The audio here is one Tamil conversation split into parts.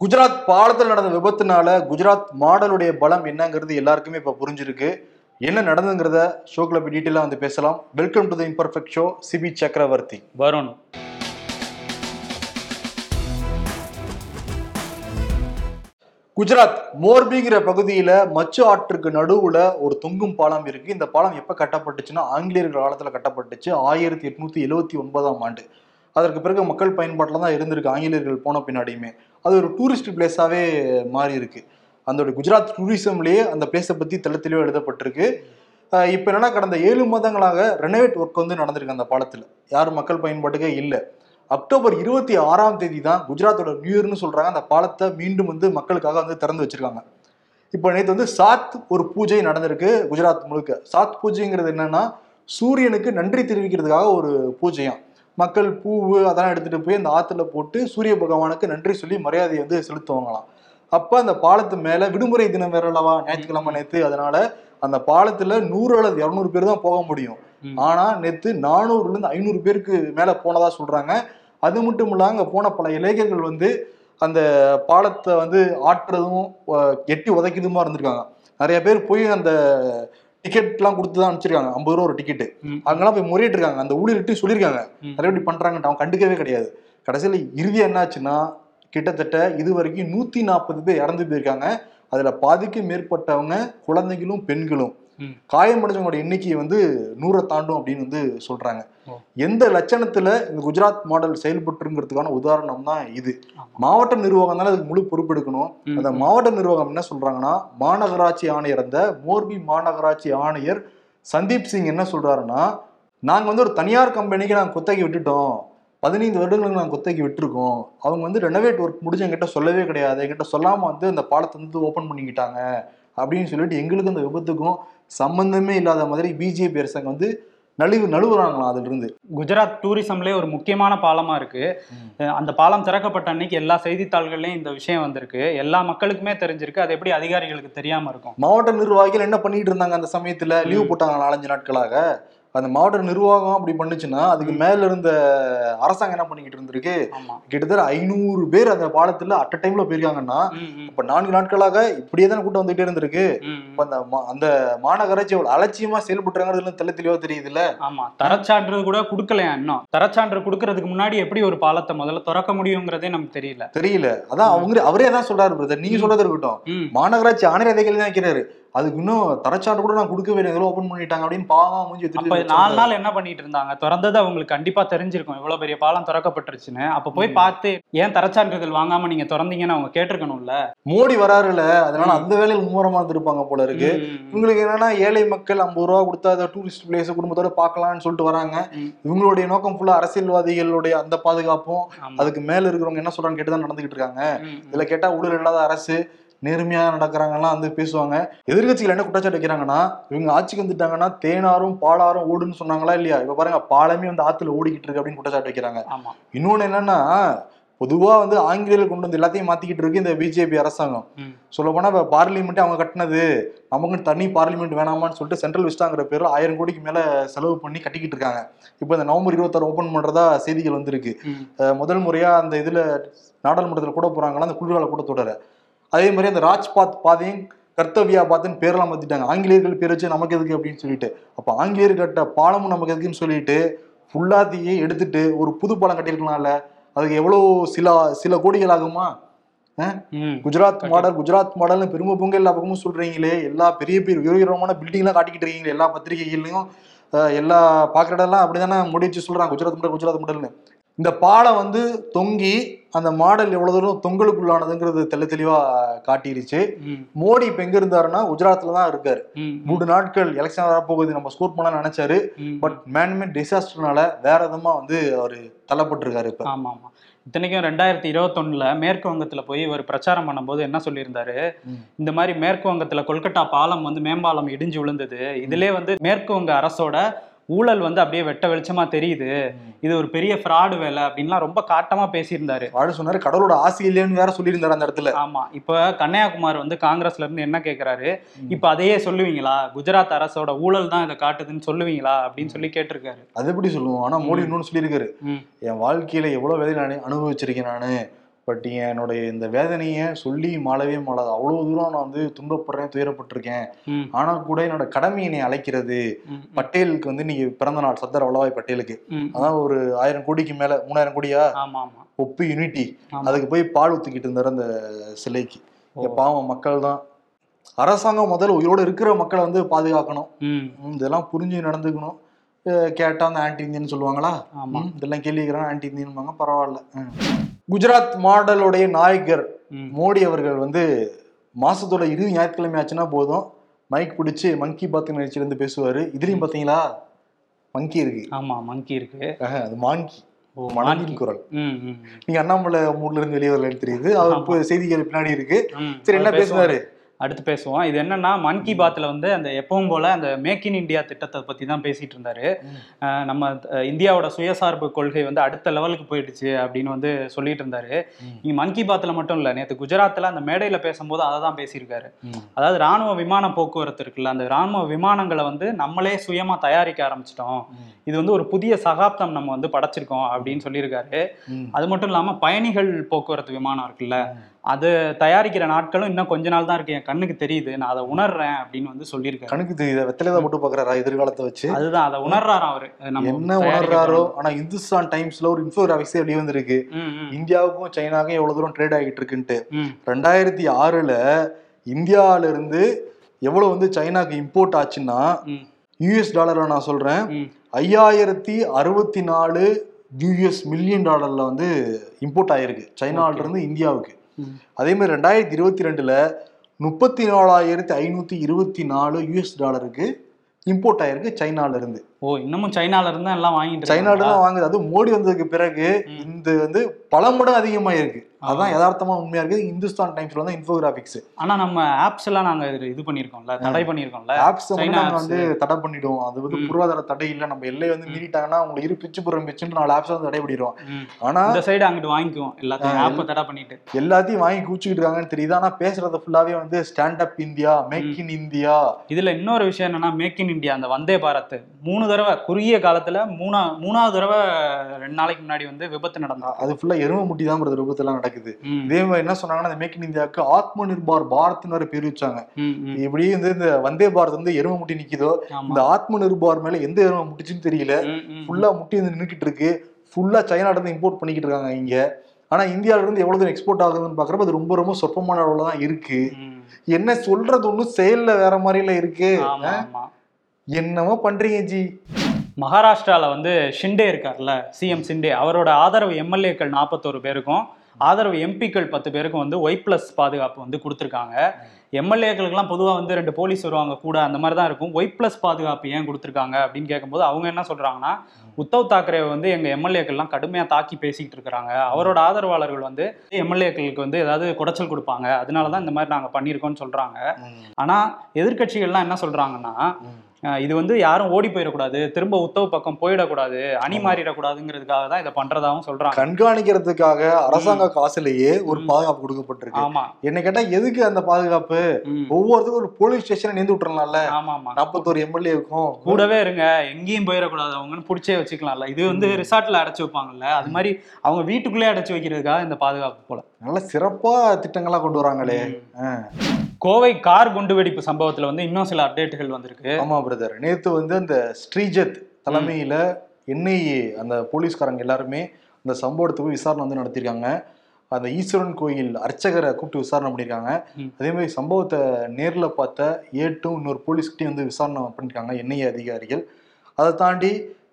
குஜராத் பாலத்தில் நடந்த விபத்துனால குஜராத் மாடலுடைய பலம் என்னங்கிறது எல்லாருக்குமே இப்போ புரிஞ்சிருக்கு. என்ன நடந்துங்கிறத ஷோக்கில் போய் டீட்டெயிலாக வந்து பேசலாம். Welcome to the imperfect show Sibi Chakravarthy. Varun. Gujarat மோர்பிங்கிற பகுதியில மச்சு ஆற்றுக்கு நடுவுல ஒரு தொங்கும் பாலம் இருக்கு. இந்த பாலம் எப்ப கட்டப்பட்டுச்சுன்னா ஆங்கிலேயர்கள் காலத்துல கட்டப்பட்டுச்சு ஆயிரத்தி எட்நூத்தி எழுவத்தி ஒன்பதாம் ஆண்டு. அதற்கு பிறகு மக்கள் பயன்பாட்டில் தான் இருந்திருக்கு ஆங்கிலேயர்கள் போன பின்னாடியுமே. அது ஒரு டூரிஸ்ட் பிளேஸாகவே மாறி இருக்கு. அந்த குஜராத் டூரிசம்லேயே அந்த பிளேஸை பற்றி தெள்ள தெளிவாக எழுதப்பட்டிருக்கு. இப்போ என்னென்னா என்னன்னா கடந்த ஏழு மாதங்களாக ரெனோவேட் ஒர்க் வந்து நடந்திருக்கு அந்த பாலத்தில். யாரும் மக்கள் பயன்பாட்டுக்கே இல்லை. அக்டோபர் இருபத்தி ஆறாம் தேதி தான் குஜராத்தோட நியூ இயர்னு சொல்கிறாங்க அந்த பாலத்தை மீண்டும் வந்து மக்களுக்காக வந்து திறந்து வச்சிருக்காங்க. இப்போ நேற்று வந்து சாத் ஒரு பூஜை நடந்திருக்கு குஜராத் முழுக்க. சாத் பூஜைங்கிறது என்னன்னா சூரியனுக்கு நன்றி தெரிவிக்கிறதுக்காக ஒரு பூஜையாம். மக்கள் பூவு அதெல்லாம் எடுத்துட்டு போய் அந்த ஆத்துல போட்டு சூரிய பகவானுக்கு நன்றி சொல்லி மரியாதையை வந்து செலுத்துவாங்களாம். அப்ப அந்த பாலத்து மேல விடுமுறை தினம் வேற அல்லவா? ஞாயிற்றுக்கிழமை நேத்து. அதனால அந்த பாலத்துல நூறு அல்லது இருநூறு பேர் தான் போக முடியும். ஆனா நேத்து நானூறுல இருந்து ஐநூறு பேருக்கு மேல போனதா சொல்றாங்க. அது மட்டும் இல்லாம அங்க போன பல இளைஞர்கள் வந்து அந்த பாலத்தை வந்து ஆட்டுறதும் எட்டி உதைக்கிறதுமா இருந்திருக்காங்க. நிறைய பேர் போய் அந்த டிக்கெட்லாம் கொடுத்து தான் அனுப்பிச்சிருக்காங்க ஐம்பது ரூபா ஒரு டிக்கெட்டு. அங்கெல்லாம் போய் முறையிட்டு இருக்காங்க அந்த ஊழியர்கிட்ட சொல்லியிருக்காங்க. நிறைய இப்படி பண்றாங்கன்ட்டு அவன் கண்டுக்கவே கிடையாது கடைசியில் இறுதி என்னாச்சுன்னா கிட்டத்தட்ட இது வரைக்கும் நூத்தி நாற்பது பேர் இறந்து போயிருக்காங்க அதுல பாதிக்கு மேற்பட்டவங்க குழந்தைகளும் பெண்களும். காயமடைஞ்சவங்களோட எண்ணிக்கை வந்து நூறை தாண்டும் அப்படின்னு வந்து சொல்றாங்க. எந்த லட்சணத்துல இந்த குஜராத் மாடல் செயல்பட்டுங்கிறதுக்கான உதாரணம் தான் இது. மாவட்ட நிர்வாகம் தானே அதுக்கு முழு பொறுப்பெடுக்கணும். அந்த. மாவட்ட நிர்வாகம் என்ன சொல்றாங்கன்னா மாநகராட்சி ஆணையர் அந்த மோர்பி மாநகராட்சி ஆணையர் சந்தீப் சிங் என்ன சொல்றாருன்னா நாங்க வந்து ஒரு தனியார் கம்பெனிக்கு நாங்க குத்தகை விட்டுட்டோம். பதினைந்து வருடங்களுக்கு நாங்கள் குத்தகை விட்டுருக்கோம். அவங்க வந்து ரெனோவேட் ஒர்க் முடிஞ்சு எங்கிட்ட சொல்லவே கிடையாது. எங்கிட்ட சொல்லாம வந்து அந்த பாலத்தை வந்து ஓப்பன் பண்ணிக்கிட்டாங்க. அப்படின்னு சொல்லிட்டு எங்களுக்கு அந்த விபத்துக்கும் சம்பந்தமே இல்லாத மாதிரி பிஜேபி அரசாங்கம் வந்து நழுவு நழுவுறாங்களாம் அதுல இருந்து குஜராத் டூரிசம்லேயே ஒரு முக்கியமான பாலமா இருக்கு. அஹ் அந்த பாலம் திறக்கப்பட்ட அன்னைக்கு எல்லா செய்தித்தாள்கள்லயும் இந்த விஷயம் வந்திருக்கு. எல்லா மக்களுக்குமே தெரிஞ்சிருக்கு. அது எப்படி அதிகாரிகளுக்கு தெரியாம இருக்கும்? மாவட்ட நிர்வாகிகள் என்ன பண்ணிட்டு இருந்தாங்க அந்த சமயத்துல? லீவ். போட்டாங்க நாலஞ்சு நாட்களாக. அந்த மாவட்ட நிர்வாகம் அப்படி பண்ணுச்சுன்னா அதுக்கு மேல இருந்த அரசாங்கம் என்ன பண்ணிக்கிட்டு இருந்திருக்கு? கிட்டத்தட்ட ஐநூறு பேர் அந்த பாலத்துல அட் டைம்ல போயிருக்காங்கன்னா இப்ப நான்கு நாட்களாக இப்படியே தானே கூட்டம் வந்துட்டே இருந்திருக்கு. இப்ப அந்த அந்த மாநகராட்சி அவ்வளவு அலட்சியமா செயல்பட்டுறாங்கிறது தெள்ள தெளிவா தெரியுதுல்ல? ஆமா. தரச்சான்று கூட கொடுக்கலையா இன்னும்? தரச்சான்று கொடுக்கறதுக்கு முன்னாடி எப்படி ஒரு பாலத்தை முதல்ல திறக்க முடியுங்கிறதே நமக்கு தெரியல. தெரியல. அதான் அவங்க அவரே தான் சொல்றாரு பிரதர் நீங்க. சொல்றது இருக்கட்டும். மாநகராட்சி ஆணையர் அதை கேள்வி தான் வைக்கிறாரு அதுக்கு இன்னும் தரச்சான்று கூட நான் கொடுக்கவே இல்லை ஓபன் பண்ணிட்டாங்க அப்படின்னு பாவமா மூஞ்சி அப்ப திருப்பி நாலு நாள் என்ன பண்ணிட்டு இருந்தாங்க திறந்தது அவங்களுக்கு கண்டிப்பா தெரிஞ்சிருக்கும் இவ்வளவு பெரிய பாலம் திறக்கப்பட்டுருச்சுன்னு அப்ப போய். பார்த்து ஏன் தரச்சான்றிதழ் வாங்காம நீங்க திறந்தீங்கன்னு அவங்க கேட்டிருக்கணும்ல மோடி வராருல அதனால. அந்த வேலையில் மும்முரமா இருந்திருப்பாங்க போல இருக்கு இவங்களுக்கு என்னன்னா ஏழை மக்கள் ஐம்பது ரூபா கொடுத்தா அதை டூரிஸ்ட் பிளேஸ் குடும்பத்தோட பார்க்கலாம்னு சொல்லிட்டு வராங்க. இவங்களுடைய நோக்கம் ஃபுல்லா அரசியல்வாதிகளுடைய அந்த பாதுகாப்பும். அதுக்கு மேல இருக்கிறவங்க என்ன சொல்றாங்க கேட்டுதான் நடந்துகிட்டு இருக்காங்க. இதுல கேட்டா ஊழல் இல்லாத அரசு நேர்மையா நடக்கிறாங்கலாம் வந்து பேசுவாங்க. எதிர்கட்சிகள் என்ன குற்றச்சாட்டு வைக்கிறாங்கன்னா இவங்க ஆட்சிக்கு வந்துட்டாங்கன்னா தேனாரும் பாலாரும் ஓடுன்னு சொன்னாங்களா இல்லையா? இப்ப பாருங்க பாலமே வந்து ஆத்துல ஓடிக்கிட்டு இருக்கு அப்படின்னு குற்றச்சாட்டு வைக்கிறாங்க. ஆமா. இன்னொன்னு என்னன்னா பொதுவா வந்து ஆங்கிலேயர்கள் கொண்டு வந்து எல்லாத்தையும் மாத்திக்கிட்டு இருக்கு இந்த பிஜேபி அரசாங்கம். சொல்ல போனா இப்ப பார்லிமெண்ட்டே அவங்க கட்டினது. நமக்கு தனி பார்லிமெண்ட் வேணாமான்னு சொல்லிட்டு சென்ட்ரல் விஸ்டாங்கிற பேர்ல ஆயிரம் கோடிக்கு மேல செலவு பண்ணி கட்டிக்கிட்டு இருக்காங்க. இப்போ இந்த நவம்பர் இருபத்தாறு ஓபன் பண்றதா செய்திகள் வந்திருக்கு. முதல் முறையா அந்த இதுல நாடாளுமன்றத்தில் கூட போறாங்களா? அந்த குளிர்கால கூட்டத்தொடர. அதே மாதிரி அந்த ராஜ்பாத் பாதையும் கர்த்தவியா பாத்துன்னு பேரெல்லாம் மாத்திட்டாங்க. ஆங்கிலேயர்கள் பேர் வச்சு நமக்கு எதுக்கு அப்படின்னு சொல்லிட்டு. அப்ப ஆங்கிலேயர் கட்ட பாலமும் நமக்கு எதுக்குன்னு சொல்லிட்டு ஃபுல்லாத்தையே எடுத்துட்டு ஒரு புது பாலம் கட்டியிருக்கலாம்ல. அதுக்கு எவ்வளவு சில சில கோடிகள் ஆகுமா. குஜராத் மாடல் குஜராத் மாடல்னு பெருமை பொங்க எல்லா பக்கமும் சொல்றீங்களே. எல்லா பெரிய பெரிய உயரமான பில்டிங் எல்லாம் காட்டிக்கிட்டு இருக்கீங்களே. எல்லா பத்திரிகைகள்லயும் எல்லா பாக்குற இடம்லாம் அப்படிதானே முடிச்சு சொல்றாங்க. குஜராத் மாடல் குஜராத் மாடல்னு. இந்த பாலம் வந்து தொங்கி அந்த மாடல் எவ்வளவு தூரம் தொங்கலுக்குள்ளானதுங்கிறது தெள்ள தெளிவா காட்டிருச்சு. மோடி இப்ப எங்க இருந்தாருன்னா குஜராத்ல தான் இருக்காரு. மூணு நாட்கள் எலெக்ஷன் வரப்போகுது நம்ம ஸ்கோர் பண்ணலாம் நினைச்சாரு. பட் மேன்மேட் டிசாஸ்டர்னால வேற விதமா வந்து அவர் தள்ளப்பட்டிருக்காரு இப்ப ஆமா ஆமா இத்தனைக்கும் ரெண்டாயிரத்தி இருபத்தொன்னுல மேற்கு வங்கத்துல போய் இவர் பிரச்சாரம் பண்ணும்போது என்ன சொல்லியிருந்தாரு. இந்த மாதிரி மேற்கு வங்கத்துல கொல்கட்டா பாலம் வந்து மேம்பாலம் இடிஞ்சு விழுந்தது இதுலயே வந்து மேற்கு வங்க அரசோட ஊழல் வந்து அப்படியே வெட்ட வெளிச்சமா தெரியுது. இது ஒரு பெரிய ஃப்ராடு வேலை அப்படின்லாம் ரொம்ப காட்டமா பேசியிருந்தாரு. வாழ சொன்னாரு கடவுளோட ஆசை இல்லைன்னு வேற சொல்லியிருந்தாரு அந்த இடத்துல. ஆமா. இப்ப கன்னியாகுமார் வந்து காங்கிரஸ்ல இருந்து என்ன கேக்குறாரு? ம். இப்ப அதையே சொல்லுவீங்களா? குஜராத் அரசோட ஊழல் தான் இதை காட்டுதுன்னு சொல்லுவீங்களா? அப்படின்னு சொல்லி கேட்டிருக்காரு. அது எப்படி சொல்லுவோம்? ஆனா மோடி. இன்னொன்னு சொல்லியிருக்காரு. என் வாழ்க்கையில எவ்வளவு வேலை நான் அனுபவிச்சிருக்கேன் நானு. பட் என்னுடைய இந்த வேதனையை சொல்லி மாளவே மாளாது. அவ்வளவு தூரம் நான் வந்து துன்பப்படுறேன் துயரப்பட்டிருக்கேன். ஆனா கூட என்னோட கடமை என்னை அழைக்கிறது. பட்டேலுக்கு வந்து நீங்க பிறந்த நாள் சர்தார் வல்லபாய் பட்டேலுக்கு. அதான் ஒரு ஆயிரம் கோடிக்கு மேல மூணாயிரம் கோடியா? ஒப்பு யூனிட்டி. அதுக்கு போய் பால் ஊத்திக்கிட்டு இருந்தாரு அந்த சிலைக்கு. பாவம் மக்கள் தான். அரசாங்கம் முதல்ல உயிரோட இருக்கிற மக்களை வந்து பாதுகாக்கணும். இதெல்லாம் புரிஞ்சு நடந்துக்கணும். அஹ் கேட்டா அந்த ஆன்டி இந்தியன் சொல்லுவாங்களா? இதெல்லாம் கேள்வி கேட்கறாங்க ஆன்டி இந்தியன்பாங்க பரவாயில்ல. குஜராத் மாடலுடைய நாயகர். மோடி அவர்கள் வந்து மாசத்தோட இறுதி ஞாயிற்றுக்கிழமை ஆச்சுன்னா போதும். மைக் பிடிச்சி மங்கி பாத்து நிகழ்ச்சியில இருந்து பேசுவாரு. இதுலயும் பாத்தீங்களா? மங்கி இருக்கு. ஆமா மங்கி இருக்கு. அது மாங்கி ஓ, மனதின் குரல். நீங்க அண்ணாமலை மூட்ல இருந்து வெளியே வரலன்னு தெரியுது. அவர் செய்திகள் பின்னாடி இருக்கு. சரி என்ன. பேசுனாரு அடுத்து பேசுவோம் இது என்னன்னா மன் கி பாத்ல வந்து அந்த எப்பவும் போல அந்த மேக் இன் இந்தியா திட்டத்தை பத்தி தான் பேசிட்டு இருந்தாரு நம்ம இந்தியாவோட சுயசார்பு கொள்கை வந்து அடுத்த லெவலுக்கு போயிடுச்சு அப்படின்னு வந்து சொல்லிட்டு இருந்தாரு ம். நீங்க மன் கி பாத்ல மட்டும் இல்ல நேத்து குஜராத்ல அந்த மேடையில பேசும்போது அதை தான் பேசியிருக்காரு. அதாவது ராணுவ விமான போக்குவரத்து இருக்குல்ல அந்த ராணுவ விமானங்களை வந்து நம்மளே சுயமா தயாரிக்க ஆரம்பிச்சிட்டோம். இது வந்து ஒரு புதிய சகாப்தம் நம்ம வந்து படைச்சிருக்கோம் அப்படின்னு சொல்லியிருக்காரு. அது மட்டும் இல்லாம பயணிகள் போக்குவரத்து விமானம் இருக்குல்ல. அது தயாரிக்கிற நாட்களும் இன்னும் கொஞ்ச நாள் தான் இருக்கு. என் கண்ணுக்கு தெரியுது. நான் அதை உணர்றேன் அப்படின்னு வந்து சொல்லியிருக்காரு. கணக்கு தெரியுது. வெத்தலைதான் மட்டும் பாக்குறாரா எதிர்காலத்தை வச்சு? அதுதான். அதை உணர்றாராம் அவரு. என்ன உணர்றாரோ. ஆனா இந்துஸ்தான் டைம்ஸ்ல ஒரு இன்ஃபோகிராபிக்ஸே வெளியே வந்திருக்கு. இந்தியாவுக்கும் சைனாவுக்கும் எவ்வளவு தூரம் ட்ரேட் ஆகிட்டு இருக்குன்ட்டு. ரெண்டாயிரத்தி ஆறுல இந்தியால இருந்து எவ்வளவு வந்து சைனாக்கு இம்போர்ட் ஆச்சுன்னா யூஎஸ் டாலர்ல நான் சொல்றேன். ஐயாயிரத்தி அறுபத்தி நாலு யூஎஸ் மில்லியன் டாலர்ல வந்து இம்போர்ட் ஆயிருக்கு. சைனால இருந்து இந்தியாவுக்கு. அதே மாதிரி ரெண்டாயிரத்தி இருபத்தி ரெண்டுல முப்பத்தி நாலாயிரத்தி ஐநூத்தி இருபத்தி நாலு யூஎஸ் டாலருக்கு இம்போர்ட் ஆயிருக்கு சைனால இருந்து ஓ இன்னமும் சைனால இருந்து எல்லாம் வாங்கிட்டு சைனால? தான் வாங்குது அது மோடி வந்ததுக்கு பிறகு. இந்த வந்து பல மடங்கு அதிகமாயிருக்கு அதான் யதார்த்தமா உண்மையா இருக்கு இந்துஸ்தான் டைம்ஸ்ல வந்து இன்ஃபோகிராபிக்ஸ் ஆனா நம்ம ஆப்ஸ் எல்லாம் நாங்க இது- பண்ணிருக்கோம்ல தடை பண்ணிருக்கோம்ல ஆப்ஸ் வந்து China நாங்க apps. வந்து தடை பண்ணிடுவோம். அது வந்து. பொருளாதார தடை இல்ல. நம்ம எல்லை வந்து மீறிட்டாங்கன்னா அவங்க இரு பிச்சு புறம் பிச்சுன்னு நாலு ஆப்ஸ் வந்து தடை பண்ணிடுவோம். ஆனா இந்த சைடு அங்கிட்டு வாங்கிக்குவோம். எல்லாத்தையும் ஆப்பை தடை பண்ணிட்டு. எல்லாத்தையும் வாங்கி கூச்சிக்கிட்டு இருக்காங்கன்னு தெரியுது. ஆனா பேசுறது ஃபுல்லாவே வந்து stand up India make in India இதுல இன்னொரு விஷயம் என்னன்னா மேக் இன் இந்தியா அந்த வந்தே பாரத். மூணு தடவை குறுகிய காலத்துல மூணா மூணாவது தடவை ரெண்டு நாளைக்கு முன்னாடி வந்து விபத்து நடந்தா அது ஃபுல்லா எருமை முட்டி தான் விபத்துலாம் நடக்குது. ம், இதே மாதிரி என்ன சொன்னாங்கன்னா இந்த மேக் இன் இந்தியாவுக்கு ஆத்ம நிர்பார் பாரத்னு வேற பேர் வச்சாங்க. இப்படி வந்து இந்த வந்தே பாரத் வந்து எருமை முட்டி நிக்குதோ. இந்த ஆத்ம நிர்பார் மேல எந்த எருமை முட்டிச்சுன்னு தெரியல. ஃபுல்லா முட்டி வந்து நின்றுக்கிட்டு இருக்கு. ஃபுல்லா சைனால இருந்து இம்போர்ட் பண்ணிக்கிட்டு இருக்காங்க இங்க. ஆனா இந்தியால இருந்து எவ்வளவு தூரம் எக்ஸ்போர்ட் ஆகுதுன்னு பாக்குறப்ப அது ரொம்ப ரொம்ப சொற்பமான அளவுல தான் இருக்கு. என்ன சொல்றது ஒண்ணும் செயல்ல வேற மாதிரில இருக்கு. என்னமோ பண்றீங்க ஜி. மகாராஷ்டிரால வந்து ஷிண்டே இருக்கார்ல சிஎம் ஷிண்டே. அவரோட ஆதரவு எம்எல்ஏக்கள் நாற்பத்தோரு பேருக்கும் ஆதரவு எம்பிக்கள் பத்து பேருக்கும் வந்து ஒய் பிளஸ் பாதுகாப்பு வந்து கொடுத்துருக்காங்க. எம்எல்ஏக்களுக்கெல்லாம் பொதுவாக வந்து ரெண்டு போலீஸ் வருவாங்க கூட அந்த மாதிரி தான் இருக்கும். ஒய் பிளஸ் பாதுகாப்பு ஏன் கொடுத்துருக்காங்க அப்படின்னு கேட்கும்போது அவங்க என்ன சொல்றாங்கன்னா உத்தவ் தாக்கரே வந்து எங்க எம்எல்ஏக்கள்லாம் கடுமையாக தாக்கி பேசிக்கிட்டு இருக்கிறாங்க. அவரோட ஆதரவாளர்கள் வந்து எம்எல்ஏக்களுக்கு வந்து ஏதாவது குடைச்சல் கொடுப்பாங்க. அதனால தான் இந்த மாதிரி நாங்கள் பண்ணியிருக்கோம்னு சொல்றாங்க. ஆனா எதிர்க்கட்சிகள்லாம் என்ன சொல்றாங்கன்னா அஹ் இது வந்து யாரும் ஓடி போயிடக்கூடாது. திரும்ப உத்தவ் பக்கம் போயிடக்கூடாது. அணி மாறிடக்கூடாதுங்கிறதுக்காக தான் இதை பண்றதாவும் சொல்றாங்க. கண்காணிக்கிறதுக்காக அரசாங்க காசுலயே ஒரு. பாதுகாப்பு கொடுக்கப்பட்டிருக்கு. ஆமா. என்ன கேட்டா எதுக்கு அந்த பாதுகாப்பு? ம். ஒவ்வொருத்தருக்கும் ஒரு போலீஸ் ஸ்டேஷனை நேர்ந்து விட்டுறலாம்ல. ஆமா ஆமா நாற்பத்தோரு எம்எல்ஏவுக்கும். கூடவே இருங்க. எங்கேயும் போயிடக்கூடாது. அவங்கன்னு பிடிச்சே வச்சுக்கலாம்ல. இது வந்து ரிசார்ட்ல அடைச்சு வைப்பாங்கல்ல. அது மாதிரி அவங்க வீட்டுக்குள்ளே அடைச்சு வைக்கிறதுக்காக இந்த பாதுகாப்பு போல. நல்ல சிறப்பா திட்டங்களா கொண்டு வராங்களே. கோவை கார் குண்டுவெடிப்பு சம்பவத்துல வந்து இன்னும் சில அப்டேட்டுகள் வந்திருக்கு. ஆமா பிரதர் நேத்து வந்து அந்த ஸ்ரீஜத் தலைமையில என்ஐஏ அந்த போலீஸ்காரங்க எல்லாருமே அந்த சம்பவத்துக்கு விசாரணை வந்து நடத்திருக்காங்க. அந்த ஈஸ்வரன் கோயில் அர்ச்சகரை கூப்பிட்டு விசாரணை பண்ணியிருக்காங்க. அதே மாதிரி சம்பவத்தை நேர்ல பார்த்த ஏட்டும் இன்னொரு போலீஸ்கிட்டையும் வந்து விசாரணை பண்ணியிருக்காங்க என்ஐஏ அதிகாரிகள். அதை தாண்டி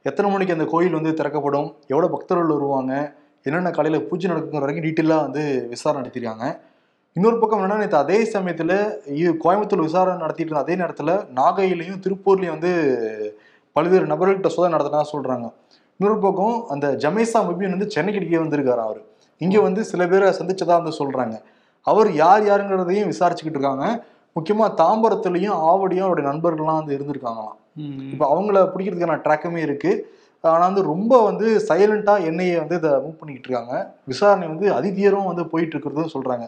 எத்தனை மணிக்கு அந்த கோயில் வந்து திறக்கப்படும்? எவ்வளோ பக்தர்கள் வருவாங்க? என்னென்ன காலையில் பூஜை நடக்குங்கிற வரைக்கும் டீட்டெயிலாக வந்து விசாரணை நடத்திருக்காங்க இன்னொரு பக்கம் என்னன்னா நேற்று அதே சமயத்தில் கோயம்புத்தூர் விசாரணை நடத்திட்டு இருந்த அதே நேரத்தில் நாகையிலையும் திருப்பூர்லையும் வந்து பல்வேறு நபர்கள்ட்ட சோதனை நடத்தினா சொல்றாங்க. இன்னொரு பக்கம் அந்த ஜமேசா முபின் வந்து சென்னைக்கு வந்திருக்காரு அவர். இங்க வந்து சில பேரை சந்திச்சதா வந்து சொல்றாங்க. அவர் யார் யாருங்கிறதையும் விசாரிச்சுக்கிட்டு இருக்காங்க. முக்கியமா தாம்பரத்துலயும் ஆவடியும் அவருடைய நண்பர்கள்லாம் வந்து இருந்திருக்காங்களாம். இப்போ அவங்கள பிடிக்கிறதுக்கான ட்ராக்குமே இருக்கு. ஆனா வந்து ரொம்ப வந்து சைலண்டா எண்ணெயை வந்து இதை மூவ் பண்ணிக்கிட்டு இருக்காங்க விசாரணை வந்து அதிதீரம் வந்து போயிட்டு இருக்கிறதும் சொல்றாங்க.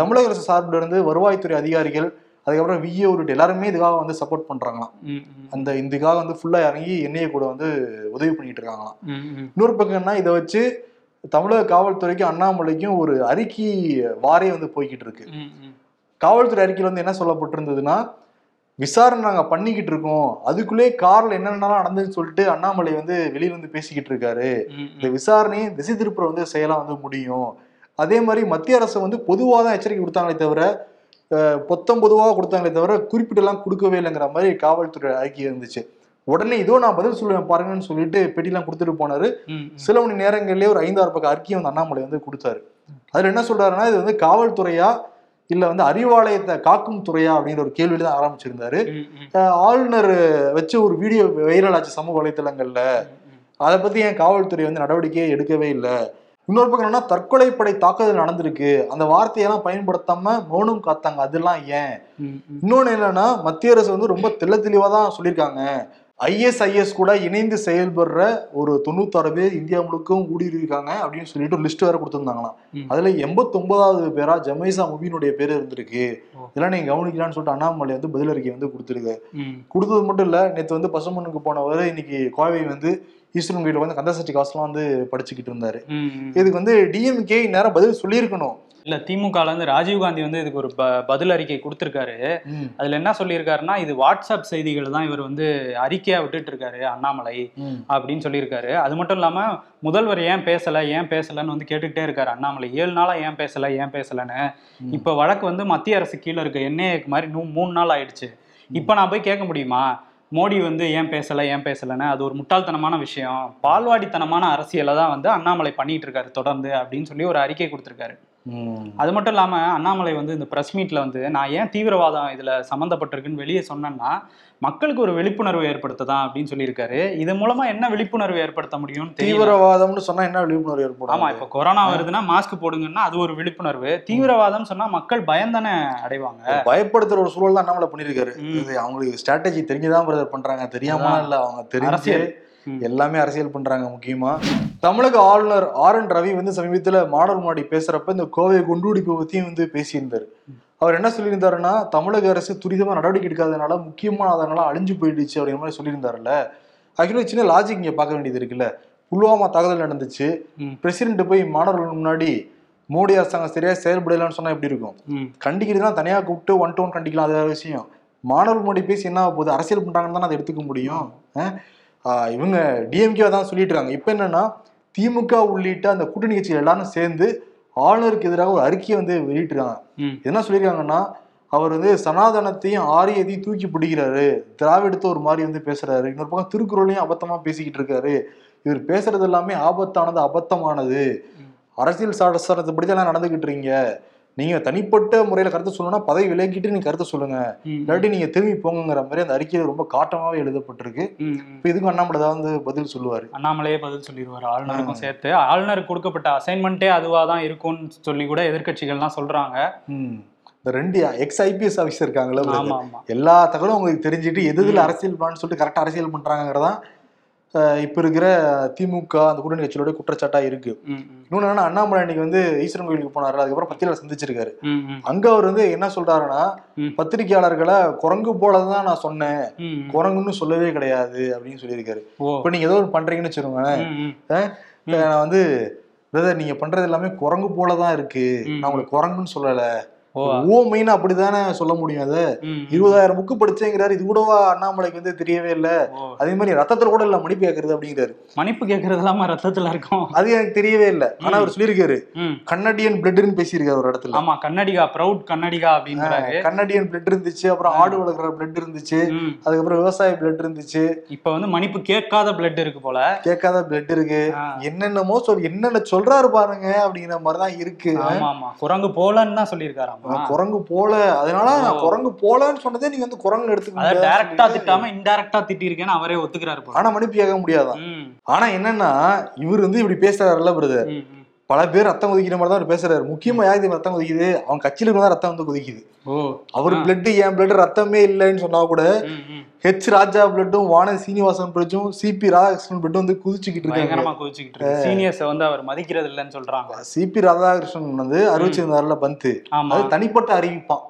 தமிழக அரசு சார்பில் இருந்து வருவாய்த்துறை அதிகாரிகள் அதுக்கப்புறம் விஏ உள்ளிட்ட எல்லாருமே இதுக்காக வந்து சப்போர்ட் பண்றாங்களாம். அந்த இதுக்காக வந்து ஃபுல்லா இறங்கி எண்ணெயை கூட வந்து உதவி பண்ணிட்டு இருக்காங்களாம். இன்னொரு பக்கம் என்ன இதை வச்சு தமிழக காவல்துறைக்கும் அண்ணாமலைக்கும் ஒரு அறிக்கை வாரே வந்து போய்கிட்டு இருக்கு. காவல்துறை அறிக்கையில் வந்து என்ன சொல்லப்பட்டிருந்ததுன்னா விசாரணை நாங்க பண்ணிக்கிட்டு இருக்கோம். அதுக்குள்ளே கார்ல என்னென்னலாம் நடந்ததுன்னு சொல்லிட்டு அண்ணாமலை வந்து வெளியில வந்து பேசிக்கிட்டு இருக்காரு. இந்த. விசாரணையை திசை திருப்புற வந்து செயலா வந்து முடியும். அதே மாதிரி மத்திய அரசு வந்து பொதுவாக தான் எச்சரிக்கை கொடுத்தாங்களே தவிர பொத்தம் பொதுவாக கொடுத்தாங்களே தவிர குறிப்பிட்டெல்லாம் கொடுக்கவே இல்லைங்கிற மாதிரி காவல்துறை அறிக்கை இருந்துச்சு. உடனே இதோ நான் பதில் சொல்லுவேன் பாருங்கன்னு சொல்லிட்டு பெட்டிலாம் கொடுத்துட்டு போனாரு. சில மணி நேரங்கள்லயே ஒரு ஐந்தாறு பக்கம் அறிக்கையை வந்து அண்ணாமலை வந்து கொடுத்தாரு. அதுல என்ன சொல்றாருன்னா இது வந்து காவல்துறையா இல்ல வந்து அறிவாலயத்தை காக்கும் துறையா அப்படிங்கிற ஒரு கேள்வியில தான் ஆரம்பிச்சிருந்தாரு. ஆளுநர் வச்சு ஒரு வீடியோ வைரல் ஆச்சு சமூக வலைத்தளங்கள்ல. அதை பத்தி ஏன் காவல்துறை வந்து நடவடிக்கையே எடுக்கவே இல்லை. இன்னொரு பக்கம் என்னன்னா தற்கொலைப்படை தாக்குதல் நடந்திருக்கு. அந்த வார்த்தையெல்லாம் பயன்படுத்தாம மௌனம் காத்தாங்க. அதெல்லாம் ஏன். இன்னொன்னு என்னன்னா மத்திய அரசு வந்து ரொம்ப தெள்ள தெளிவா தான் சொல்லியிருக்காங்க. ஐஎஸ்ஐஎஸ் கூட இணைந்து செயல்படுற ஒரு தொண்ணூத்தாறு பேர் இந்தியா முழுக்கவும் ஊடுருவிருக்காங்க அப்படின்னு சொல்லிட்டு ஒரு லிஸ்ட் வேற கொடுத்துருந்தாங்களாம். அதுல எண்பத்தொன்பதாவது பேரா ஜமைசா முபீனுடைய பேர் இருந்திருக்கு. இதெல்லாம் நீங்க கவனிக்கலாம்னு சொல்லிட்டு அண்ணாமலை வந்து பதில் அறிக்கை வந்து கொடுத்துருக்கு. கொடுத்தது மட்டும் இல்ல நேத்து வந்து பசுமனுக்கு போனவர் இன்னைக்கு கோவை வந்து ஈஸ்வரன் கோயில வந்து கந்தசஷ்டி காசுலாம் வந்து படிச்சுக்கிட்டு இருந்தாரு. இதுக்கு வந்து டிஎம்கே நேரம் பதில் சொல்லியிருக்கணும் இல்ல திமுகல இருந்து ராஜீவ்காந்தி வந்து இதுக்கு ஒரு ப- பதில் அறிக்கை கொடுத்திருக்காரு அதுல என்ன சொல்லியிருக்காருன்னா இது வாட்ஸ்அப் செய்திகள் தான் இவர் வந்து அறிக்கையா விட்டுட்டு இருக்காரு அண்ணாமலை அப்படின்னு சொல்லியிருக்காரு. அது மட்டும் இல்லாம முதல்வர் ஏன் பேசல ஏன் பேசலன்னு வந்து கேட்டுக்கிட்டே இருக்காரு அண்ணாமலை. ஏழு நாளா ஏன் பேசல ஏன் பேசலன்னு. இப்ப வழக்கு வந்து மத்திய அரசு கீழே இருக்க என்ஐஏக்கு மாதிரி மூணு நாள் ஆயிடுச்சு. இப்ப நான் போய் கேட்க முடியுமா? மோடி வந்து ஏன் பேசல ஏன் பேசலன்னு. அது ஒரு முட்டாள்தனமான விஷயம். பால்வாடித்தனமான அரசியலை தான் வந்து அண்ணாமலை பண்ணிட்டு இருக்காரு தொடர்ந்து அப்படின்னு சொல்லி ஒரு அறிக்கை கொடுத்திருக்காரு. அது மட்டும் இல்லாம அண்ணாமலை வந்து இந்த பிரஸ் மீட்ல வந்து நான் ஏன் தீவிரவாதம் இதுல சம்மந்தப்பட்டிருக்குன்னு வெளியே சொன்னேன்னா மக்களுக்கு ஒரு விழிப்புணர்வு ஏற்படுத்ததான் அப்படின்னு சொல்லியிருக்காரு. இது மூலமா என்ன விழிப்புணர்வு ஏற்படுத்த முடியும்னு தெரியல. தீவிரவாதம்னு சொன்னா என்ன விழிப்புணர்வு ஏற்படும் ஆமா இப்ப கொரோனா வருதுன்னா மாஸ்க் போடுங்கன்னா அது ஒரு விழிப்புணர்வு. தீவிரவாதம் சொன்னா மக்கள் பயந்தானே அடைவாங்க. பயப்படுத்துற ஒரு சூழல் தான் நம்மள பண்ணிருக்காரு அவங்களுக்கு ஸ்ட்ராட்டஜி தெரிஞ்சுதான் பிரதர் பண்றாங்க தெரியாம. இல்ல அவங்க தெரிஞ்சு. எல்லாமே அரசியல் பண்றாங்க முக்கியமா. தமிழக ஆளுநர் ஆர் என் ரவி வந்து சமீபத்துல மாணவர் முன்னாடி பேசுறப்ப இந்த கோவை குண்டுவெடிப்பு பத்தியும் வந்து பேசியிருந்தாரு. அவர் என்ன சொல்லியிருந்தாருன்னா தமிழக அரசு துரிதமா நடவடிக்கை எடுக்காதனால முக்கியமான அதனால அழிஞ்சு போயிடுச்சு அப்படிங்கிற மாதிரி சொல்லியிருந்தாருல்ல. ஆக்சுவலி சின்ன லாஜிக் இங்க பார்க்க வேண்டியது இருக்குல்ல. புல்வாமா தாக்குதல் நடந்துச்சு. பிரசிடென்ட் போய் மாணவர்கள் முன்னாடி மோடி அரசாங்கம் சரியா செயல்படலைன்னு சொன்னா எப்படி இருக்கும். கண்டிக்கிறதுலாம் தனியா கூப்பிட்டு ஒன் டு ஒன் கண்டிக்கலாம் அது விஷயம். மாணவர் முன்னாடி பேசி என்ன ஆகப் போகுது? அரசியல் பண்றாங்கன்னு தானே அதை எடுத்துக்க முடியும். இவங்க டிஎம்கே தான் சொல்லிட்டு இருக்காங்க இப்போ என்னன்னா திமுக உள்ளிட்ட அந்த கூட்டணி கட்சிகள் எல்லாரும் சேர்ந்து ஆளுநருக்கு எதிராக ஒரு அறிக்கையை வந்து வெளியிட்டிருக்காங்க. என்ன சொல்லியிருக்காங்கன்னா அவர் வந்து சனாதனத்தையும் ஆரியத்தையும் தூக்கி பிடிக்கிறாரு. திராவிடத்தை ஒரு மாதிரி வந்து பேசுறாரு. இன்னொரு பக்கம் திருக்குறளையும் அபத்தமா பேசிக்கிட்டு இருக்காரு. இவர் பேசுறது எல்லாமே ஆபத்தானது அபத்தமானது. அரசியல் சாசனத்தை படிதான் நடந்துகிட்டு இருக்கீங்க. நீங்க தனிப்பட்ட முறையில கருத்து சொல்லணும்னா பதவி விலகிட்டு நீங்க கருத்து சொல்லுங்க. இல்லாட்டி நீங்க திரும்பி போங்கிற மாதிரி அந்த அறிக்கையில ரொம்ப காட்டமாவே எழுதப்பட்டிருக்கு. இப்ப இதுக்கும் அண்ணாமலை தான் வந்து பதில் சொல்லுவாரு? அண்ணாமலையே பதில் சொல்லிடுவார் ஆளுநருக்கும் சேர்த்து. ஆளுநருக்கு கொடுக்கப்பட்ட அசைன்மெண்ட்டே அதுவா தான் இருக்கும்னு சொல்லி கூட எதிர்க்கட்சிகள்லாம் சொல்றாங்க. இந்த ரெண்டு எக்ஸ் ஐபிஎஸ் ஆஃபீஸர் இருக்காங்களா எல்லா தகவலும் உங்களுக்கு தெரிஞ்சுட்டு எது எதுல அரசியல் பண்ணு சொல்லிட்டு கரெக்டா அரசியல் பண்றாங்கிறதான் அஹ், இப்ப இருக்கிற திமுக அந்த கூட்டணி கட்சியோட குற்றச்சாட்டா இருக்கு. இன்னொன்னு என்னன்னா அண்ணாமலை இன்னைக்கு வந்து ஈஸ்வரன் கோயிலுக்கு போனாரு அதுக்கப்புறம் பத்திரிகை சந்திச்சிருக்காரு. அங்க அவர் வந்து என்ன சொல்றாருன்னா. பத்திரிகையாளர்களை குரங்கு போலதான் நான் சொன்னேன். குரங்குன்னு சொல்லவே கிடையாது அப்படின்னு சொல்லியிருக்காரு இப்ப நீங்க ஏதோ ஒன்று பண்றீங்கன்னு. ம். நான் வந்து பிரதர் நீங்க பண்றது எல்லாமே குரங்கு போலதான் இருக்கு. நான் உங்களுக்கு குரங்குன்னு சொல்லல ஓ. ஓமைன்னு அப்படிதானே சொல்ல முடியும் அது. இருபதாயிரம் புக்கு படிச்சேங்கிறாரு. இது கூடவா அண்ணாமலைக்கு வந்து தெரியவே இல்ல. அதே மாதிரி ரத்தத்துல கூட இல்ல மன்னிப்பு கேட்கறது அப்படிங்கிறாரு. மன்னிப்பு கேட்கறது இல்லாம ரத்தத்துல இருக்கும்? அது எனக்கு தெரியவே இல்ல. ஆனா அவர் சொல்லியிருக்காரு. கன்னடியன் பிளட்னு பேசியிருக்காரு ஒரு இடத்துல. ஆமா கன்னடிகா ப்ரௌட் கன்னடிகா அப்படின்றாரு. கன்னடியன் பிளட் இருந்துச்சு அப்புறம் ஆடு வளர்க்குற பிளட் இருந்துச்சு. அதுக்கப்புறம் விவசாய பிளட் இருந்துச்சு. இப்ப வந்து மன்னிப்பு கேட்காத பிளட் இருக்கு போல. கேட்காத பிளட் இருக்கு. என்னென்னமோ சொல் என்னென்ன சொல்றாரு பாருங்க அப்படிங்கிற மாதிரிதான் இருக்கு. ஆமா ஆமா. குரங்கு போலன்னு தான் சொல்லியிருக்காராமா. குரங்கு போல. அதனால நான் குரங்கு போலன்னு சொன்னதே நீங்க வந்து குரங்கு எடுத்துக்க டைரக்டா திட்டாம இன்டைரக்டா திட்டிருக்கேன்னு அவரே ஒத்துக்கிறாரு ஆனா மன்னிப்பு கேட்க முடியாதான். ஆனா என்னன்னா இவர் வந்து இப்படி பேசுறாருல்ல பிரதர். பல பேர் ரத்தம் கொதிக்கிற மாதிரி தான் பேசுறாரு. முக்கியமா யாருக்கு ரத்தம் கொதிக்குது? அவங்க கட்சியில தான் ரத்தம் வந்து கொதிக்குது. அவர் பிளட் என் பிளட் ரத்தமே இல்லைன்னு சொன்னா கூட. ஹெச் ராஜா பிளட்டும் வான சீனிவாசன் பிளட்டும் சிபி ராதாகிருஷ்ணன் பிளட்டும் வந்து குதிச்சுக்கிட்டு இருக்காங்க. பயங்கரமா கோச்சிக்கிட்டு இருக்கு. சீனியர்ஸை வந்து அவர் மதிக்கிறது இல்லைன்னு சொல்றாங்க. சிபி ராதாகிருஷ்ணன் வந்து அறிவிச்சிருந்தாருல பந்து ஆமா. அது தனிப்பட்ட அறிவிப்பான்.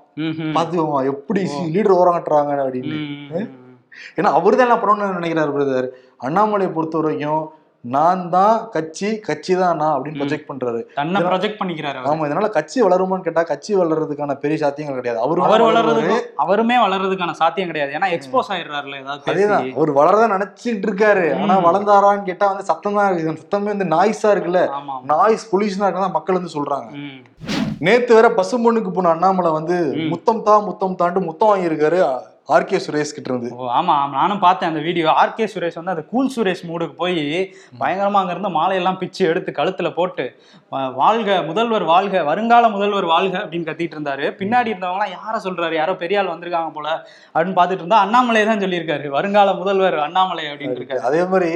பாத்துக்கோங்க எப்படி லீடர் ஓரங்கட்டுறாங்க அப்படின்னு. ம். ம். ஏன்னா அவர் தான் எல்லாம் பண்ணணும்னு நினைக்கிறாரு பிரதர். அண்ணாமலையை பொறுத்த வரைக்கும் நான் தான் கட்சி கட்சி தான் நான் அப்படின்னு. ப்ரொஜெக்ட் பண்றாரு தன்னை ப்ரொஜெக்ட் பண்ணிக்கிறாரு. ஆமா இதனால கட்சி வளருமான்னு கேட்டா கட்சி வளர்றதுக்கான பெரிய சாத்தியங்கள் கிடையாது அவரு அவர் வேணா வளர்றதுக்கு அவருமே வளர்றதுக்கான சாத்தியம் கிடையாது ஏன்னா எக்ஸ்போஸ் ஆயிடுறாருல ஏதாவது அதேதான் அவர் வளரதான் நினைச்சிட்டு இருக்காரு ஆனா. வளர்ந்தாரான்னு கேட்டா வந்து சத்தம் தான் இருக்கு சத்தமே வந்து நாய்ஸா இருக்குல்ல நாய்ஸ் பொல்யூஷனா இருக்கதான் மக்கள் வந்து சொல்றாங்க. நேத்து வேற பசும்பொண்ணுக்கு போன அண்ணாமலை வந்து. முத்தம் தா முத்தம் தாண்டு முத்தம் வாங்கியிருக்காரு ஆர்கே சுரேஷ் கிட்ட இருந்து. ஓ ஆமா நானும் பார்த்தேன் அந்த வீடியோ ஆர்கே சுரேஷ் வந்து அந்த கூல் சுரேஷ் மூடுக்கு போய் பயங்கரமா அங்க இருந்து மாலையெல்லாம் பிச்சு எடுத்து கழுத்துல போட்டு வாழ்க முதல்வர் வாழ்க வருங்கால முதல்வர் வாழ்க அப்படின்னு கத்திட்டு இருந்தாரு. பின்னாடி இருந்தவங்க யார சொல்றாரு? யாரோ பெரிய ஆள் வந்திருக்காங்க போல அப்படின்னு பார்த்துட்டு இருந்தா அண்ணாமலை தான் சொல்லியிருக்காரு. வருங்கால முதல்வர் அண்ணாமலை அப்படின்னு இருக்காரு. அதே மாதிரி.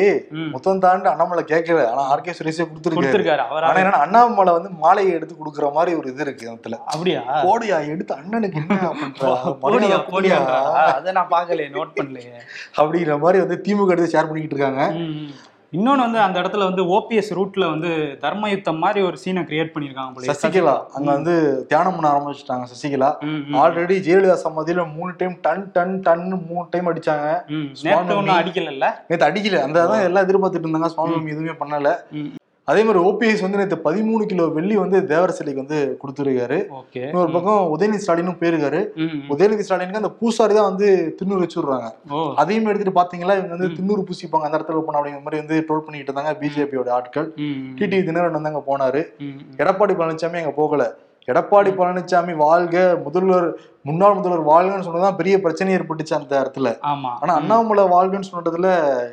முத்தம் தாண்டு அண்ணாமலை கேட்கல. ஆனா ஆர்கே சுரேஷே கொடுத்துருக்காரு. அவர் ஆனா அண்ணாமலை வந்து மாலையை எடுத்து கொடுக்குற மாதிரி ஒரு இது இருக்கு அப்படியா? போடியா எடுத்து அண்ணனுக்கு என்ன போடியா போடியா கொடுயா? அதை நான் பார்க்கலையே நோட் பண்ணலையே அப்படிங்கிற மாதிரி வந்து திமுக எடுத்து ஷேர் பண்ணிக்கிட்டு இருக்காங்க ம். இன்னொன்னு வந்து அந்த இடத்துல வந்து ஓபிஎஸ் ரூட்ல வந்து தர்ம யுத்தம் மாதிரி ஒரு சீனை கிரியேட் இருக்கு. சசிகலா அங்க வந்து தியானம் பண்ண ஆரம்பிச்சிட்டாங்க சசிகலா. ஆல்ரெடி ஜெயலலிதா சமாதியில மூணு டைம் டன் டன் டன் மூணு டைம் அடிச்சாங்க ம். சுவாமி. நேத்து ஒண்ணும் அடிக்கல நேத்து அடிக்கல அந்த தான் எல்லாம் எதிர்பார்த்துட்டு இருந்தாங்க சுவாமி எதுவுமே பண்ணல. அதே மாதிரி ஓபிஎஸ் வந்து நேத்து பதிமூணு கிலோ வெள்ளி வந்து தேவர சிலைக்கு வந்து கொடுத்துருக்காரு. இன்னொரு பக்கம் உதயநிதி ஸ்டாலினும் போயிருக்காரு. உதயநிதி ஸ்டாலினுக்கு அந்த பூசாரி தான் வந்து திண்ணூறு வச்சு விடுறாங்க ஓ. அதையும் எடுத்துட்டு பாத்தீங்களா இவங்க வந்து திண்ணூறு பூசிப்பாங்க. அந்த இடத்துல போன அப்படிங்கிற மாதிரி வந்து ட்ரோல் பண்ணிட்டு இருந்தாங்க பிஜேபியோட ஆட்கள். டிடி தினகரன் வந்து அங்க போனாரு. எடப்பாடி பழனிசாமி அங்க போகல. எடப்பாடி பழனிசாமி வாழ்க முதல்வர் முன்னாள் முதல்வர் வாழ்கன்னு சொன்னதான் பெரிய பிரச்சனை ஏற்பட்டுச்சு அந்த இடத்துல. ஆமா. ஆனா அண்ணாமலை வாழ்கன்னு சொன்னதுல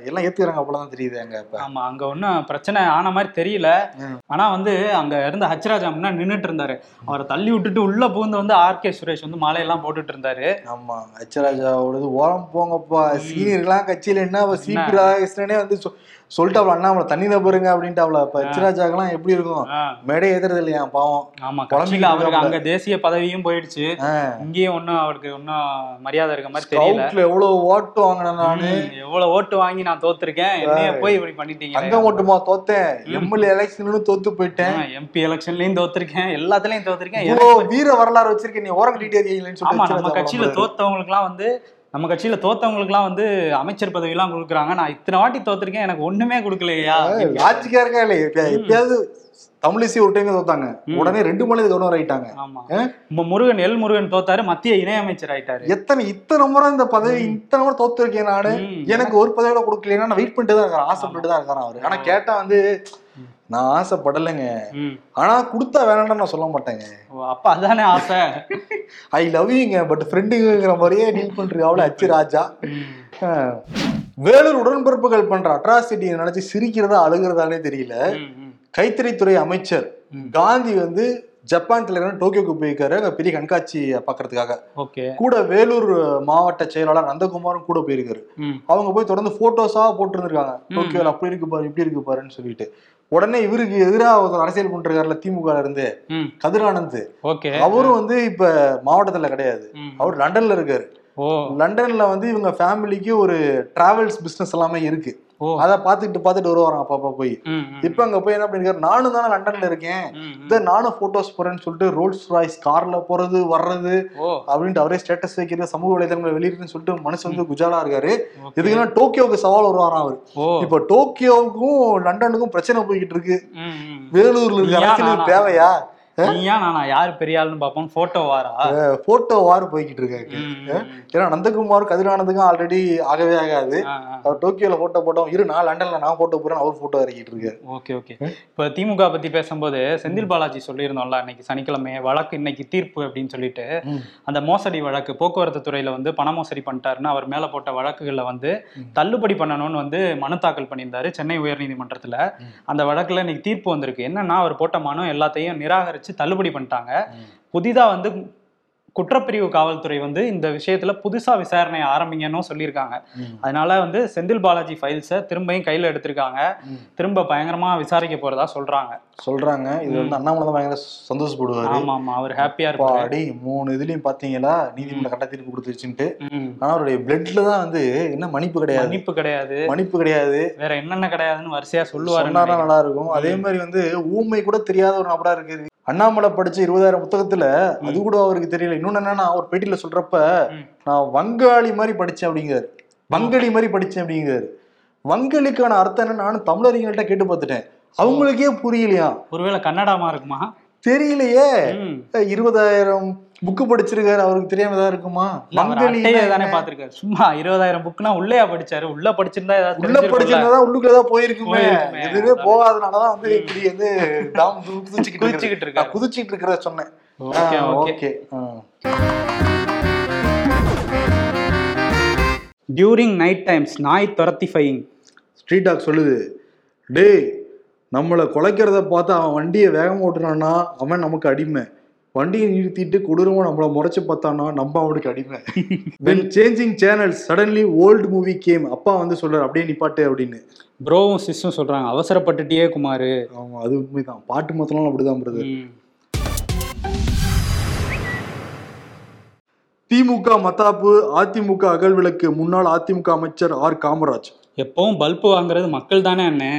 எல்லாம் ஏத்துக்கிறாங்க அப்பதான் தெரியுது அங்க ஆமா அங்க ஒன்றும் பிரச்சனை ஆன மாதிரி தெரியல. ஆனா வந்து அங்க இருந்த ஹச்ராஜா முன்னாடி நின்னுட்டு இருந்தாரு. அவரை தள்ளி விட்டுட்டு உள்ள பூந்து வந்து ஆர்கே சுரேஷ் வந்து மாலையெல்லாம் போட்டுட்டு இருந்தாரு. ஆமா அச்சராஜாவோடது ஓரம் போங்கப்பா. சீனியர்லாம் கட்சியில என்ன சிபி ராதாகிருஷ்ணனே வந்து சொ- சொல்லிட்டாப்ல அண்ணாமலை தண்ணி தப்புருங்க அப்படின்ட்டாப்ல. இப்ப அச்சராஜாக்கெல்லாம் எப்படி இருக்கும்? மேடை ஏத்துறது இல்லையா பாவம். ஆமா கட்சியில அவருக்கு. அங்க தேசிய பதவியும் போயிடுச்சு. ஆ. இங்கேயும் ஒன்றும் அவருக்கு ஒன்றும் மரியாதை இருக்க மாதிரி தெரியல. எவ்வளவு ஓட்டு வாங்கினேன் நானு? ம், எவ்வளவு ஓட்டு வாங்கி நான் தோத்துருக்கேன். என்னைய போய் இப்படி பண்ணிட்டீங்க அங்க மட்டுமா தோத்தேன். எம்எல்ஏ எலெக்ஷன்ல தோத்து போயிட்டேன். எம்பி எலெக்ஷன்லயும் தோத்துருக்கேன். எல்லாத்துலயும் தோத்துருக்கேன். வீர வரலாறு வச்சிருக்கேன் நீ ஓரம் கட்டிட்டே இருக்கீங்களேன்னு சொல்லி நம்ம கட்சியில. தோத்தவங்களுக்குலாம் வந்து நம்ம கட்சியில தோத்தவங்களுக்குலாம் வந்து அமைச்சர் பதவி எல்லாம் கொடுக்குறாங்க. நான் இத்தனை வாட்டி தோத்துருக்கேன். எனக்கு ஒண்ணுமே கொடுக்கலையா? இருக்கா இல்லையா எப்ப- எப்பயாவது தமிழிசை ஒரு டைம் தோத்தாங்க. உடனே ரெண்டு மணி கவர்னர் ஆயிட்டாங்க. ஆமா. முருகன் எல் முருகன் தோத்தாரு. மத்திய இணையமைச்சர் ஆயிட்டாரு. எத்தனை இத்தனை முறை இந்த பதவி இத்தனை முறை தோத்து இருக்கேன் நானு. எனக்கு ஒரு பதவி கூட கொடுக்கலன்னா நான் வெயிட் பண்ணிட்டு தான் இருக்கிறேன். ஆசைப்பட்டு தான் இருக்கிறேன் அவரு. ஆனா கேட்டா வந்து நான் ஆசைப்படலைங்க. ஆனா கொடுத்தா வேணாம்னு நான் சொல்ல மாட்டேங்க. அப்ப அதானே ஆசை? ஐ லவ் யூங்க பட் ஃப்ரெண்டுங்கிற மாதிரியே டீல் பண்றீங்க அவ்வளவு அச்சு ராஜா. வேலூர் உடன்பிறப்புகள் பண்ற அட்ராசிட்டியை நினைச்சு சிரிக்கிறதா அழுகிறதானே தெரியல. கைத்தறித்துறை அமைச்சர். காந்தி வந்து ஜப்பான் தலைவர் டோக்கியோக்கு போயிருக்காரு அங்க பெரிய கண்காட்சி பாக்குறதுக்காக. கூட வேலூர் மாவட்ட செயலாளர் நந்தகுமாரும் கூட போயிருக்காரு. அவங்க போய் தொடர்ந்து போட்டோஸா போட்டு இருந்திருக்காங்க டோக்கியோல அப்படி இருக்கு பாரு இப்படி இருக்கு பாருன்னு சொல்லிட்டு. உடனே இவருக்கு எதிராக ஒருத்தர் அரசியல் பண்ணிருக்காருல திமுக இருந்து. கதிரானந்த். அவரும் வந்து இப்ப மாவட்டத்துல கிடையாது. அவர் லண்டன்ல இருக்காரு. லண்டன்ல வந்து இவங்க ஃபேமிலிக்கு ஒரு டிராவல்ஸ் பிசினஸ் எல்லாமே இருக்கு. அதை பார்த்துட்டு பார்த்துட்டு வருவாராம் அப்பப்ப போய். இப்ப அங்க போய் என்ன பண்ணிருக்காரு? நானும் தானே லண்டன்ல இருக்கேன். இதை நானும் போட்டோஸ் போறேன்னு சொல்லிட்டு ரோல்ஸ் ராய்ஸ் கார்ல போறது வர்றது அப்படின்ட்டு அவரே ஸ்டேட்டஸ் வைக்கிறது சமூக வலைதளங்களை வெளியிடுன்னு சொல்லிட்டு மனசு வந்து குஜாலா இருக்காரு. இதுக்குன்னா டோக்கியோவுக்கு சவால் வருவாராம் அவர். இப்ப டோக்கியோவுக்கும் லண்டனுக்கும் பிரச்சனை போய்கிட்டு இருக்கு. வேலூர்ல இருக்க அரசியல்? தேவையா? நீயா நானா? யாரு பெரிய ஆளுன்னு பாப்போம் போட்டோ வாரா? போட்டோ வார் போய்கிட்டு இருக்காங்க. ஏன்னா நந்தகுமார் கதிரானந்துக்கும் ஆல்ரெடி ஆகவே ஆகாது. அவர் டோக்கியோல போட்டோ போட்டோம். இரு நான் லண்டன்ல நான் போட்டோ போறேன் அவர் போட்டோ இறக்கிட்டு இருக்காரு. ஓகே ஓகே இப்ப திமுக பத்தி பேசும்போது செந்தில் பாலாஜி சொல்லியிருந்தோம்ல இன்னைக்கு சனிக்கிழமை வழக்கு இன்னைக்கு தீர்ப்பு அப்படின்னு சொல்லிட்டு. அந்த மோசடி வழக்கு போக்குவரத்து துறையில வந்து பண மோசடி பண்ணிட்டாருன்னு அவர் மேல போட்ட வழக்குகள்ல வந்து. தள்ளுபடி பண்ணணும்னு வந்து மனு தாக்கல் பண்ணியிருந்தாரு சென்னை உயர்நீதிமன்றத்துல. அந்த வழக்குல இன்னைக்கு தீர்ப்பு வந்திருக்கு. என்னன்னா அவர் போட்ட மனு எல்லாத்தையும் நிராகரிச்சு தள்ளுபடி பண்ணிட்டாங்க. ம். புதிதா வந்து குற்றப்பிரிவு காவல்துறை வந்து இந்த விஷயத்துல புதுசா விசாரணை ஆரம்பிங்கன்னு சொல்லியிருக்காங்க. அதனால வந்து செந்தில் பாலாஜி ஃபைல்ஸை திரும்பியும் கையில எடுத்திருக்காங்க. திரும்ப பயங்கரமா விசாரிக்க போறதா சொல்றாங்க. சொல்றாங்க. இது வந்து அண்ணாமலை தான் பயங்கர சந்தோஷப்படுவாரு. ஆமா ஆமா. அவர் ஹாப்பியா இருப்பாரு. பாடி மூணு இதுலயும் பாத்தீங்களா? நீதிமன்ற கட்ட தீர்ப்பு கொடுத்துருச்சுன்ட்டு. ம். ஆனா அவருடைய பிளட்ல தான் வந்து என்ன மன்னிப்பு கிடையாது. மன்னிப்பு கிடையாது. மன்னிப்பு கிடையாது. வேற என்னென்ன கிடையாதுன்னு வரிசையா சொல்லுவாரு நல்லா இருக்கும் அதே மாதிரி வந்து ஊமை கூட தெரியாத ஒரு நபரா இருக்கு. அண்ணாமலை படிச்ச இருபதாயிரம் புத்தகத்துல அது கூட அவருக்கு தெரியல. இன்னொன்னு என்னன்னா ஒரு பேட்டியில சொல்றப்ப. நான் வங்காளி மாதிரி படிச்சேன் அப்படிங்கிறாரு. வங்காளி மாதிரி படிச்சேன் அப்படிங்கிறாரு. வங்கலிக்கான அர்த்தம் என்ன நானும் தமிழறிஞர்கள்ட்ட கேட்டு பார்த்துட்டேன். அவங்களுக்கே புரியலையா? ஒருவேளை கன்னடாமா இருக்குமா தெரியலையே. இருபதாயிரம் புக்கு படிச்சிருக்காரு அவருக்கு தெரியாம தான் இருக்குமா? தானே பாத்துருக்காரு சும்மா இருபதாயிரம் புக்னா உள்ளேயா படிச்சாரு? உள்ள படிச்சிருந்தா ஏதாவது உள்ள. படிச்சிருந்தா உள்ளுக்குள்ளதான் போயிருக்குமே. போயிருக்குமே. எதுவுமே போகாதனாலதான் வந்து இப்படி வந்து தாம் குதிச்சுக்கிட்டு குதிச்சுக்கிட்டு இருக்கு. குதிச்சுக்கிட்டு இருக்கிறத சொன்னேன். ஓகே. டியூரிங் நைட் டைம்ஸ் நாய் துரத்தி ஃபைங் ஸ்ட்ரீட் டாக் சொல்லுது டேய் நம்மளை குலைக்கிறத பார்த்து அவன் வண்டியை வேகமா ஓட்டுறான்னா அவன் நமக்கு அடிமை. வண்டியை நிறுத்திட்டு கொடூரமா நம்மள முறைச்சு பார்த்தானா நம்ம அவனுக்கு அடிமை. When changing channels suddenly old movie came அப்பா வந்து சொல்றாரு அப்படியே நிப்பாட்டு அப்படின்னு. ப்ரோவும் சிஸ்டும் சொல்றாங்க அவசரப்பட்டுட்டியே குமாரு. ஆமா அது உண்மைதான். பாட்டு மொத்தம் அப்படிதான் வருது. திமுக மத்தாப்பு அதிமுக அகல்விளக்கு முன்னாள் அதிமுக அமைச்சர் ஆர். காமராஜ். எப்பவும் பல்பு வாங்குறது மக்கள் தானே அண்ணே.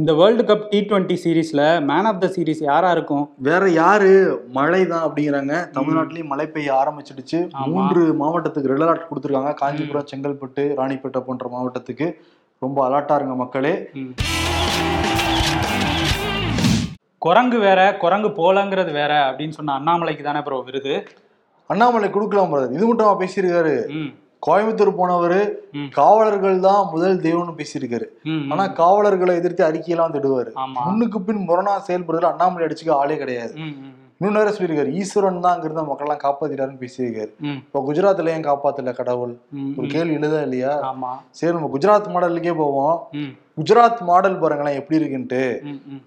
இந்த வேர்ல்டு கப் டி டுவெண்ட்டி சீரீஸ்ல மேன் ஆஃப் த சீரீஸ் யாரா இருக்கும்? வேற யாரு? மழை தான் அப்படிங்கிறாங்க தமிழ்நாட்டிலயும் மழை பெய்ய ஆரம்பிச்சிடுச்சு. மூன்று மாவட்டத்துக்கு ரெட் அலர்ட் கொடுத்துருக்காங்க. காஞ்சிபுரம் செங்கல்பட்டு ராணிப்பேட்டை போன்ற மாவட்டத்துக்கு. ரொம்ப அலர்ட்டா இருங்க மக்களே. குரங்கு வேற குரங்கு போலங்கிறது வேற அப்படின்னு சொன்ன அண்ணாமலைக்கு தானே ப்ரோ விருது? அண்ணாமலை கொடுக்கலாம் brother. இது மட்டும் பேசியிருக்காரு. கோயம்புத்தூர் போனவரு. காவலர்கள் தான் முதல் தெய்வம்னு பேசியிருக்காரு. ஆனா காவலர்களை எதிர்த்து அறிக்கையெல்லாம் திடுவாரு. முன்னுக்கு பின் முரணா செயல்படுறதுல அண்ணாமலை அடிச்சுக்க ஆளே கிடையாது. இன்னும் நேரம் சொல்லியிருக்காரு ஈஸ்வரன் தான் அங்கிருந்த மக்கள்லாம் காப்பாத்திட்டாருன்னு பேசியிருக்காரு. இப்போ குஜராத்ல ஏன் காப்பாத்தல கடவுள். ஒரு. கேள்வி எழுதா இல்லையா? சரி நம்ம குஜராத் மாடலுக்கே போவோம். குஜராத் மாடல் பாருங்களேன் எப்படி இருக்குன்ட்டு.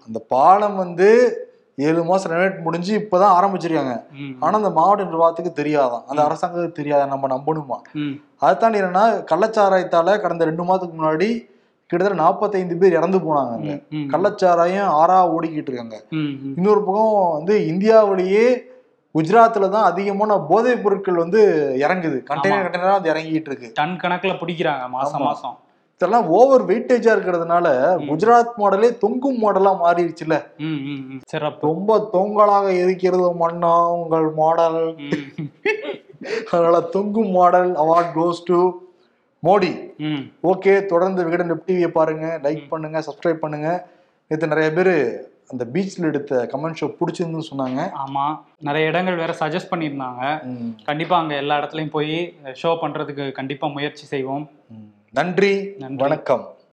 அந்த பாலம் வந்து ஏழு மாசம் ரெனோவேட் முடிஞ்சு இப்பதான் ஆரம்பிச்சிருக்காங்க. ஆனா அந்த மாவட்ட நிர்வாகத்துக்கு தெரியாதான். அந்த அரசாங்கத்துக்கு தெரியாதான் நம்ம நம்பணுமா? ம். அதை தாண்டி என்னன்னா கள்ளச்சாராயத்தால கடந்த ரெண்டு மாதத்துக்கு முன்னாடி கிட்டத்தட்ட நாற்பத்தைந்து பேர் இறந்து போனாங்க அங்க. கள்ளச்சாராயம் ஆறா ஓடிக்கிட்டு இருக்காங்க. இன்னொரு பக்கம் வந்து இந்தியாவிலேயே குஜராத்ல தான் அதிகமான போதைப் பொருட்கள் வந்து இறங்குது. கண்டெய்னர் கண்டெய்னரா வந்து இறங்கிட்டு இருக்கு. டன் கணக்குல பிடிக்கிறாங்க மாசம். மாசம். இதெல்லாம் ஓவர் வெயிட்டேஜா இருக்கிறதுனால குஜராத் மாடலே தொங்கும் மாடலா மாறிடுச்சுல. சிறப்பு ரொம்ப தொங்கலாக இருக்கிறது மண்ணா உங்கள் மாடல். அதனால தொங்கும் model award goes to Modi. ம். ஓகே தொடர்ந்து விகடன் வெப் டிவியை பாருங்க லைக் பண்ணுங்க சப்ஸ்கிரைப் பண்ணுங்க. நேற்று நிறைய பேர் அந்த பீச்ல எடுத்த கமெண்ட் ஷோ பிடிச்சிருந்துன்னு சொன்னாங்க. ஆமா. நிறைய இடங்கள் வேற சஜஸ்ட் பண்ணியிருந்தாங்க. ம், கண்டிப்பா அங்க எல்லா இடத்துலயும் போய் ஷோ பண்றதுக்கு கண்டிப்பா முயற்சி செய்வோம். நன்றி. வணக்கம்